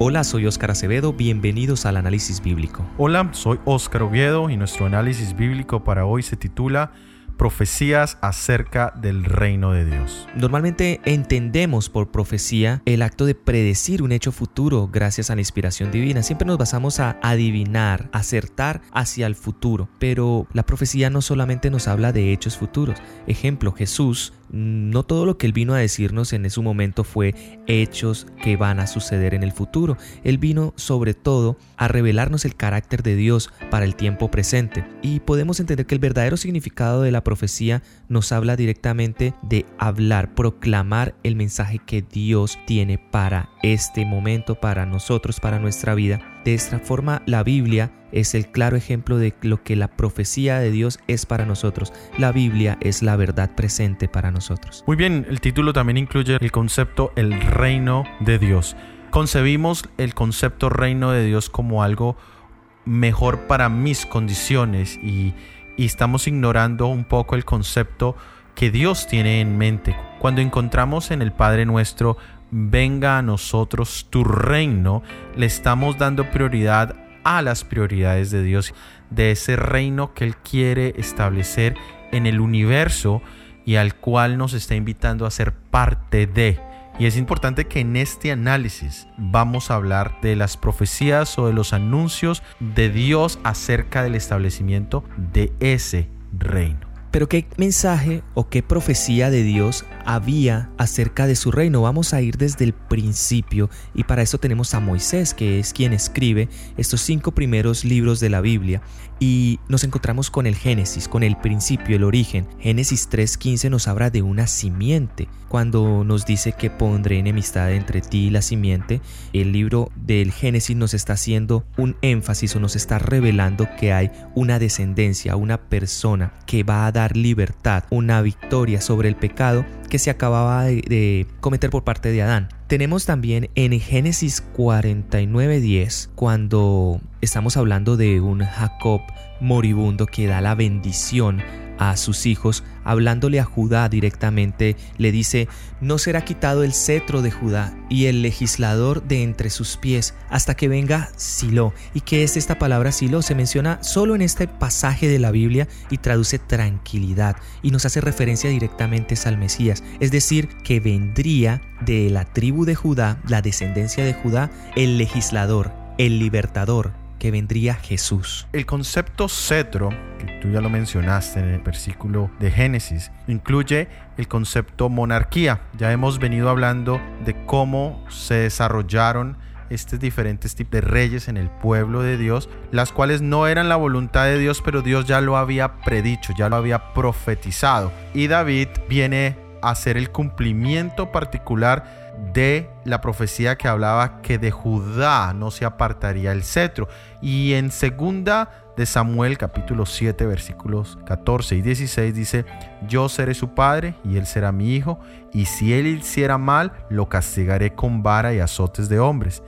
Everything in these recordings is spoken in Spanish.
Hola, soy Óscar Acevedo, bienvenidos al análisis bíblico. Hola, soy Óscar Oviedo y nuestro análisis bíblico para hoy se titula profecías acerca del reino de Dios. Normalmente entendemos por profecía el acto de predecir un hecho futuro gracias a la inspiración divina. Siempre nos basamos a adivinar, acertar hacia el futuro, pero la profecía no solamente nos habla de hechos futuros. Ejemplo, Jesús no todo lo que Él vino a decirnos en ese momento fue hechos que van a suceder en el futuro. Él vino sobre todo a revelarnos el carácter de Dios para el tiempo presente. Y podemos entender que el verdadero significado de la profecía nos habla directamente de hablar, proclamar el mensaje que Dios tiene para este momento, para nosotros, para nuestra vida. De esta forma, la Biblia es el claro ejemplo de lo que la profecía de Dios es para nosotros. La Biblia es la verdad presente para nosotros. Muy bien, el título también incluye el concepto el reino de Dios. Concebimos el concepto reino de Dios como algo mejor para mis condiciones y, y estamos ignorando un poco el concepto que Dios tiene en mente. Cuando encontramos en el Padre nuestro, venga a nosotros tu reino, le estamos dando prioridad a las prioridades de Dios, de ese reino que Él quiere establecer en el universo y al cual nos está invitando a ser parte de. Y es importante que en este análisis vamos a hablar de las profecías o de los anuncios de Dios acerca del establecimiento de ese reino. Pero ¿qué mensaje o qué profecía de Dios había acerca de su reino? Vamos a ir desde el principio y para eso tenemos a Moisés, que es quien escribe estos cinco primeros libros de la Biblia y nos encontramos con el Génesis, con el principio, el origen. Génesis 3.15 nos habla de una simiente. Cuando nos dice que pondré enemistad entre ti y la simiente, el libro del Génesis nos está haciendo un énfasis o nos está revelando que hay una descendencia, una persona que va a dar libertad, una victoria sobre el pecado que se acababa de, cometer por parte de Adán. Tenemos también en Génesis 49:10 cuando estamos hablando de un Jacob moribundo que da la bendición a sus hijos, hablándole a Judá directamente, le dice, no será quitado el cetro de Judá y el legislador de entre sus pies hasta que venga Silo. ¿Y qué es esta palabra Silo? Se menciona solo en este pasaje de la Biblia y traduce tranquilidad y nos hace referencia directamente al Mesías, es decir, que vendría de la tribu de Judá, la descendencia de Judá, el legislador, el libertador, que vendría Jesús. El concepto cetro, que tú ya lo mencionaste en el versículo de Génesis, incluye el concepto monarquía. Ya hemos venido hablando de cómo se desarrollaron estos diferentes tipos de reyes en el pueblo de Dios, las cuales no eran la voluntad de Dios, pero Dios ya lo había predicho, ya lo había profetizado. Y David viene a hacer el cumplimiento particular de la profecía que hablaba que de Judá no se apartaría el cetro. Y en segunda de Samuel capítulo 7 versículos 14 y 16 dice, yo seré su padre y él será mi hijo, y si él hiciera mal, lo castigaré con vara y azotes de hombres.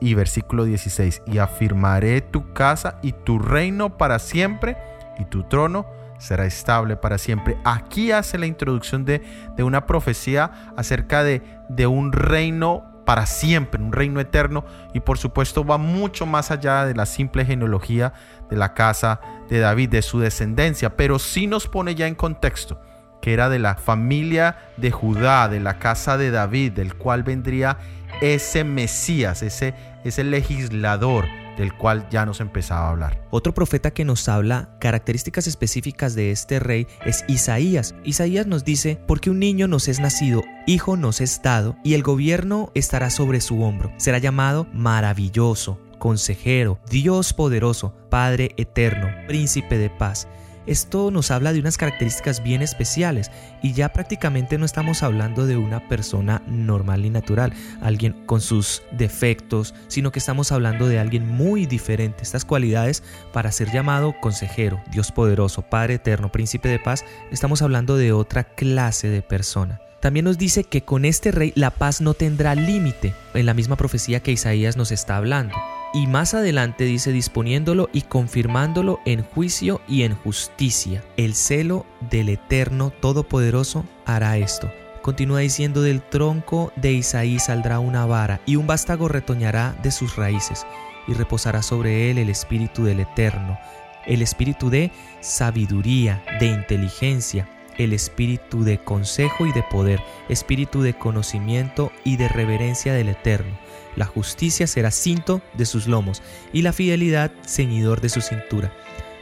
Y versículo 16, y afirmaré tu casa y tu reino para siempre, y tu trono será estable para siempre. Aquí hace la introducción de, de una profecía acerca de, de un reino para siempre, un reino eterno. Y por supuesto va mucho más allá de la simple genealogía de la casa de David, de su descendencia, pero sí nos pone ya en contexto que era de la familia de Judá, de la casa de David, del cual vendría ese Mesías, ese, ese legislador, del cual ya nos empezaba a hablar. Otro profeta que nos habla características específicas de este rey es Isaías. Isaías nos dice, porque un niño nos es nacido, hijo nos es dado, y el gobierno estará sobre su hombro. Será llamado maravilloso, consejero, Dios poderoso, Padre eterno, príncipe de paz esto nos habla de unas características bien especiales y ya prácticamente no estamos hablando de una persona normal y natural, alguien con sus defectos, sino que estamos hablando de alguien muy diferente. Estas cualidades para ser llamado consejero, Dios poderoso, Padre eterno, príncipe de paz, estamos hablando de otra clase de persona. También nos dice que con este rey la paz no tendrá límite, en la misma profecía que Isaías nos está hablando. Y más adelante dice disponiéndolo y confirmándolo en juicio y en justicia. El celo del Eterno Todopoderoso hará esto. Continúa diciendo, del tronco de Isaí saldrá una vara, y un vástago retoñará de sus raíces, y reposará sobre él el espíritu del Eterno, el espíritu de sabiduría, de inteligencia, el espíritu de consejo y de poder, espíritu de conocimiento y de reverencia del Eterno. La justicia será cinto de sus lomos, y la fidelidad ceñidor de su cintura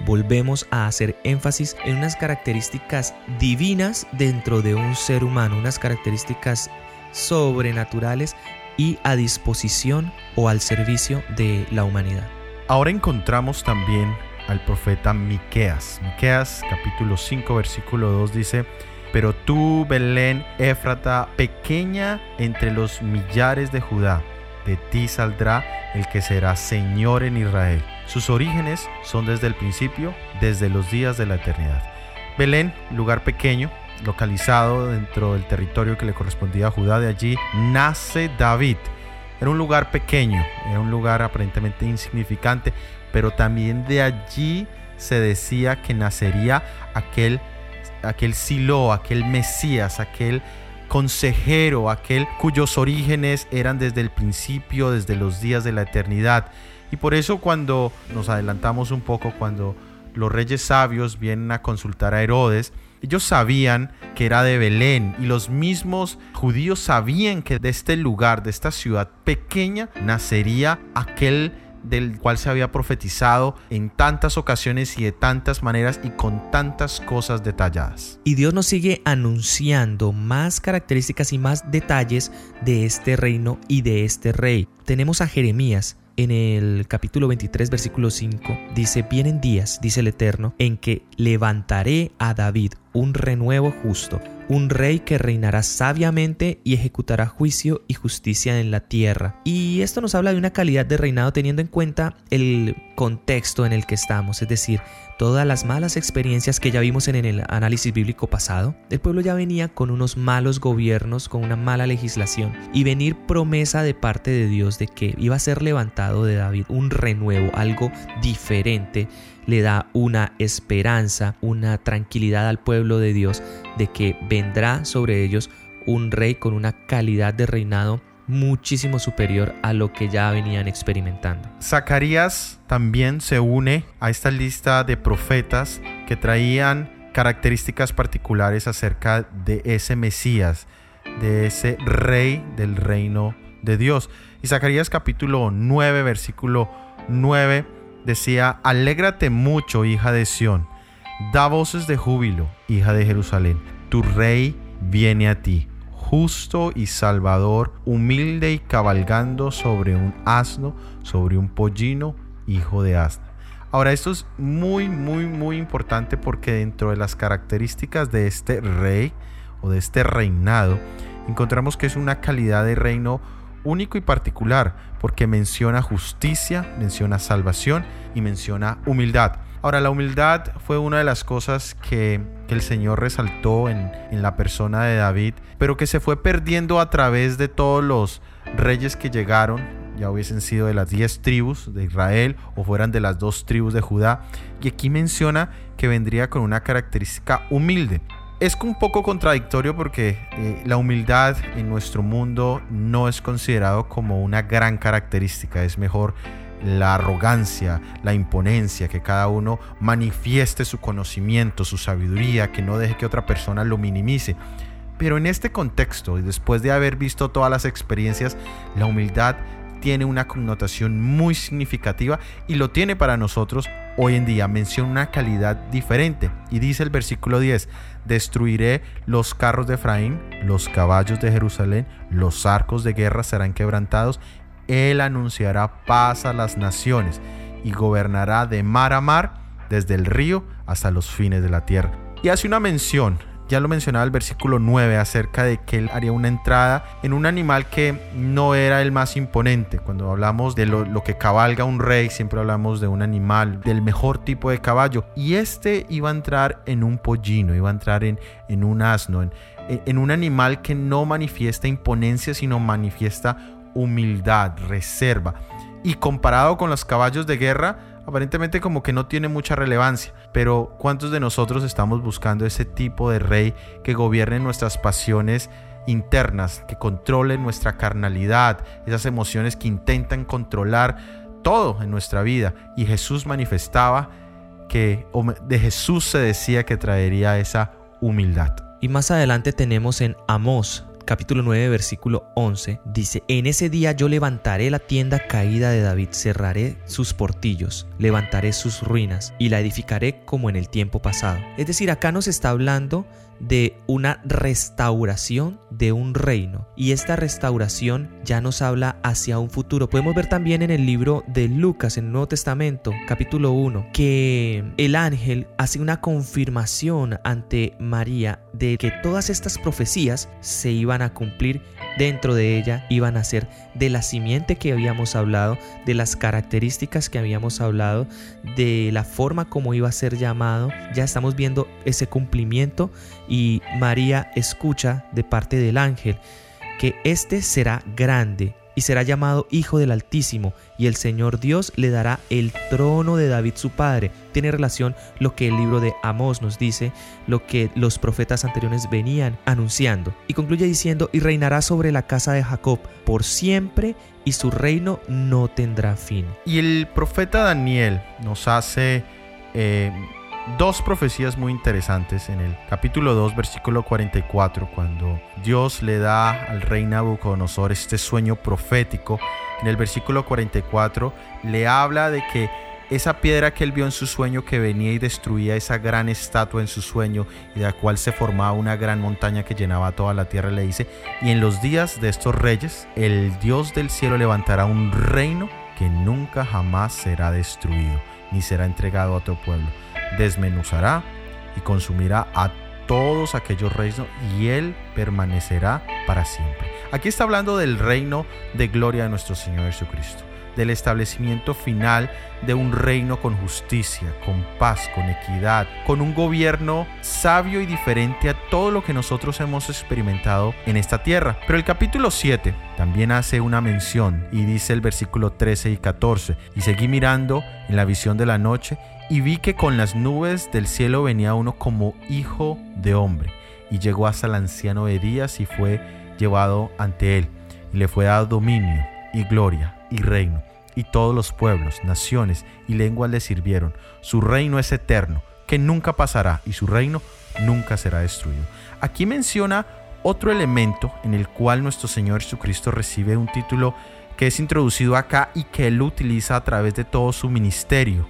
volvemos a hacer énfasis en unas características divinas dentro de un ser humano, unas características sobrenaturales y a disposición o al servicio de la humanidad. Ahora encontramos también al profeta Miqueas. Miqueas capítulo 5 versículo 2 dice: "Pero tú, Belén Éfrata, pequeña entre los millares de Judá, de ti saldrá el que será Señor en Israel. Sus orígenes son desde el principio, desde los días de la eternidad. Belén, lugar pequeño, localizado dentro del territorio que le correspondía a Judá, de allí nace David. Era un lugar pequeño, era un lugar aparentemente insignificante, pero también de allí se decía que nacería aquel, aquel Silo, aquel Mesías, aquel consejero, aquel cuyos orígenes eran desde el principio, desde los días de la eternidad. Y por eso cuando nos adelantamos un poco, cuando los reyes sabios vienen a consultar a Herodes, ellos sabían que era de Belén y los mismos judíos sabían que de este lugar, de esta ciudad pequeña, nacería aquel del cual se había profetizado en tantas ocasiones y de tantas maneras y con tantas cosas detalladas. Y Dios nos sigue anunciando más características y más detalles de este reino y de este rey. Tenemos a Jeremías en el capítulo 23, versículo 5, dice, vienen días, dice el Eterno, en que levantaré a David un renuevo justo, un rey que reinará sabiamente y ejecutará juicio y justicia en la tierra. Y esto nos habla de una calidad de reinado teniendo en cuenta el contexto en el que estamos, es decir, todas las malas experiencias que ya vimos en el análisis bíblico pasado. El pueblo ya venía con unos malos gobiernos, con una mala legislación y venir promesa de parte de Dios de que iba a ser levantado de David un renuevo, algo diferente le da una esperanza, una tranquilidad al pueblo de Dios de que vendrá sobre ellos un rey con una calidad de reinado muchísimo superior a lo que ya venían experimentando. Zacarías también se une a esta lista de profetas que traían características particulares acerca de ese Mesías, de ese rey del reino de Dios. Y Zacarías capítulo 9, versículo 9 decía, Alégrate mucho, hija de Sión, da voces de júbilo, hija de Jerusalén, tu rey viene a ti, justo y salvador, humilde y cabalgando sobre un asno, sobre un pollino, hijo de asna. Ahora, esto es muy, muy, muy importante porque dentro de las características de este rey o de este reinado, encontramos que es una calidad de reino único y particular, porque menciona justicia, menciona salvación y menciona humildad. Ahora, la humildad fue una de las cosas que, el Señor resaltó en, la persona de David, pero que se fue perdiendo a través de todos los reyes que llegaron, ya hubiesen sido de las diez tribus de Israel o fueran de las dos tribus de Judá. Y aquí menciona que vendría con una característica humilde es un poco contradictorio porque eh, la humildad en nuestro mundo no es considerado como una gran característica, es mejor la arrogancia, la imponencia, que cada uno manifieste su conocimiento, su sabiduría, que no deje que otra persona lo minimice. Pero en este contexto y después de haber visto todas las experiencias, la humildad tiene una connotación muy significativa y lo tiene para nosotros hoy en día. Menciona una calidad diferente y dice el versículo 10, destruiré los carros de Efraín, los caballos de Jerusalén, los arcos de guerra serán quebrantados, él anunciará paz a las naciones y gobernará de mar a mar, desde el río hasta los fines de la tierra. Y hace una mención ya lo mencionaba el versículo 9 acerca de que él haría una entrada en un animal que no era el más imponente. Cuando hablamos de lo, que cabalga un rey, siempre hablamos de un animal del mejor tipo de caballo. Y este iba a entrar en un pollino, iba a entrar en, en un asno, en, en un animal que no manifiesta imponencia, sino manifiesta humildad, reserva. Y comparado con los caballos de guerra, aparentemente como que no tiene mucha relevancia, pero ¿cuántos de nosotros estamos buscando ese tipo de rey que gobierne nuestras pasiones internas que controlen nuestra carnalidad, esas emociones que intentan controlar todo en nuestra vida. Y Jesús manifestaba que de Jesús se decía que traería esa humildad. Y más adelante tenemos en Amós capítulo 9, versículo 11, dice, En ese día yo levantaré la tienda caída de David, cerraré sus portillos, levantaré sus ruinas y la edificaré como en el tiempo pasado. Es decir, acá nos está hablando de una restauración de un reino y esta restauración ya nos habla hacia un futuro. Podemos ver también en el libro de Lucas en el Nuevo Testamento capítulo 1 que el ángel hace una confirmación ante María de que todas estas profecías se iban a cumplir dentro de ella iban a ser de la simiente que habíamos hablado, de las características que habíamos hablado, de la forma como iba a ser llamado. Ya estamos viendo ese cumplimiento y María escucha de parte del ángel que éste será grande y será llamado Hijo del Altísimo, y el Señor Dios le dará el trono de David su padre. Tiene relación lo que el libro de Amós nos dice, lo que los profetas anteriores venían anunciando. Y concluye diciendo, y reinará sobre la casa de Jacob por siempre, y su reino no tendrá fin. Y el profeta Daniel nos hace... Eh, dos profecías muy interesantes en el capítulo 2, versículo 44, cuando Dios le da al rey Nabucodonosor este sueño profético. En el versículo 44 le habla de que esa piedra que él vio en su sueño que venía y destruía esa gran estatua en su sueño y de la cual se formaba una gran montaña que llenaba toda la tierra, le dice, y en los días de estos reyes, el Dios del cielo levantará un reino que nunca jamás será destruido, ni será entregado a otro pueblo desmenuzará y consumirá a todos aquellos reinos y Él permanecerá para siempre. Aquí está hablando del reino de gloria de nuestro Señor Jesucristo del establecimiento final de un reino con justicia, con paz, con equidad, con un gobierno sabio y diferente a todo lo que nosotros hemos experimentado en esta tierra. Pero el capítulo 7 también hace una mención y dice el versículo 13 y 14, y seguí mirando en la visión de la noche y vi que con las nubes del cielo venía uno como hijo de hombre, y llegó hasta el anciano de días y fue llevado ante él, y le fue dado dominio y gloria y reino, y todos los pueblos, naciones y lenguas le sirvieron. Su reino es eterno, que nunca pasará, y su reino nunca será destruido. Aquí menciona otro elemento en el cual nuestro Señor Jesucristo recibe un título que es introducido acá y que él utiliza a través de todo su ministerio,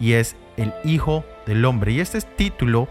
y es el Hijo del Hombre. Y este título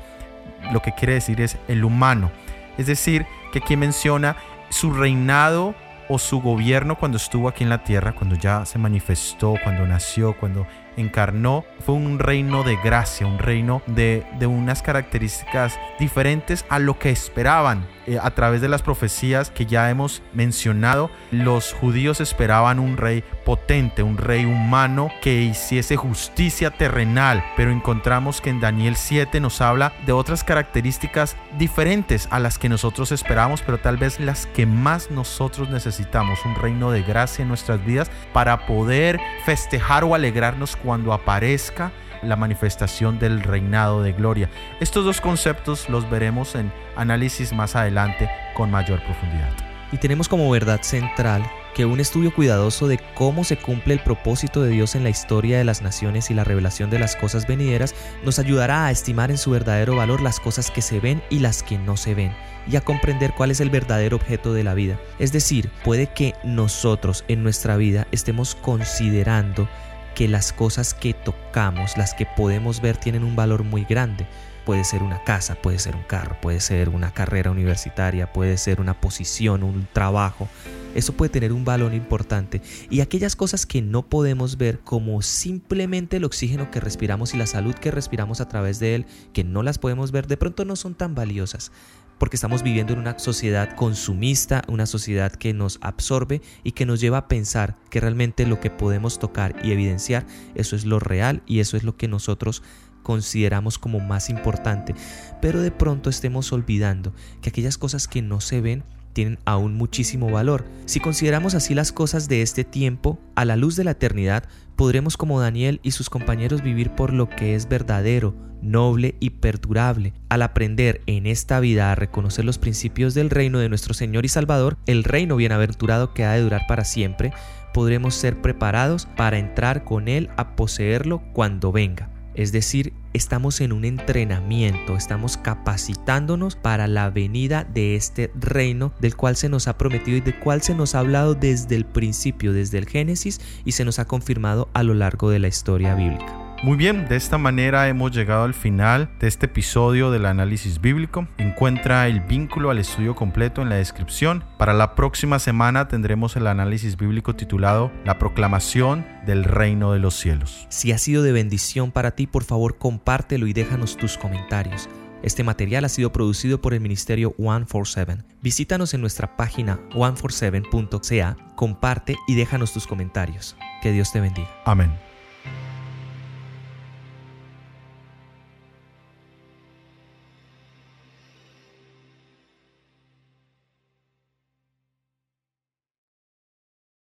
lo que quiere decir es el humano, es decir, que aquí menciona su reinado o su gobierno cuando estuvo aquí en la tierra, cuando ya se manifestó, cuando nació, cuando encarnó, fue un reino de gracia, un reino de, de unas características diferentes a lo que esperaban. Eh, a través de las profecías que ya hemos mencionado, los judíos esperaban un rey potente, un rey humano que hiciese justicia terrenal, pero encontramos que en Daniel 7 nos habla de otras características diferentes a las que nosotros esperamos, pero tal vez las que más nosotros necesitamos, un reino de gracia en nuestras vidas para poder festejar o alegrarnos cuando aparezca la manifestación del reinado de gloria. Estos dos conceptos los veremos en análisis más adelante con mayor profundidad. Y tenemos como verdad central que un estudio cuidadoso de cómo se cumple el propósito de Dios en la historia de las naciones y la revelación de las cosas venideras nos ayudará a estimar en su verdadero valor las cosas que se ven y las que no se ven y a comprender cuál es el verdadero objeto de la vida. Es decir, puede que nosotros en nuestra vida estemos considerando que las cosas que tocamos, las que podemos ver, tienen un valor muy grande. Puede ser una casa, puede ser un carro, puede ser una carrera universitaria, puede ser una posición, un trabajo. Eso puede tener un valor importante. Y aquellas cosas que no podemos ver, como simplemente el oxígeno que respiramos y la salud que respiramos a través de él, que no las podemos ver, de pronto no son tan valiosas porque estamos viviendo en una sociedad consumista, una sociedad que nos absorbe y que nos lleva a pensar que realmente lo que podemos tocar y evidenciar, eso es lo real y eso es lo que nosotros consideramos como más importante. Pero de pronto estemos olvidando que aquellas cosas que no se ven tienen aún muchísimo valor. Si consideramos así las cosas de este tiempo, a la luz de la eternidad, podremos como Daniel y sus compañeros vivir por lo que es verdadero, noble y perdurable. Al aprender en esta vida a reconocer los principios del reino de nuestro Señor y Salvador, el reino bienaventurado que ha de durar para siempre, podremos ser preparados para entrar con Él a poseerlo cuando venga. Es decir, estamos en un entrenamiento, estamos capacitándonos para la venida de este reino del cual se nos ha prometido y del cual se nos ha hablado desde el principio, desde el Génesis y se nos ha confirmado a lo largo de la historia bíblica. Muy bien, de esta manera hemos llegado al final de este episodio del análisis bíblico. Encuentra el vínculo al estudio completo en la descripción. Para la próxima semana tendremos el análisis bíblico titulado La proclamación del reino de los cielos. Si ha sido de bendición para ti, por favor compártelo y déjanos tus comentarios. Este material ha sido producido por el Ministerio 147. Visítanos en nuestra página 147.ca, comparte y déjanos tus comentarios. Que Dios te bendiga. Amén.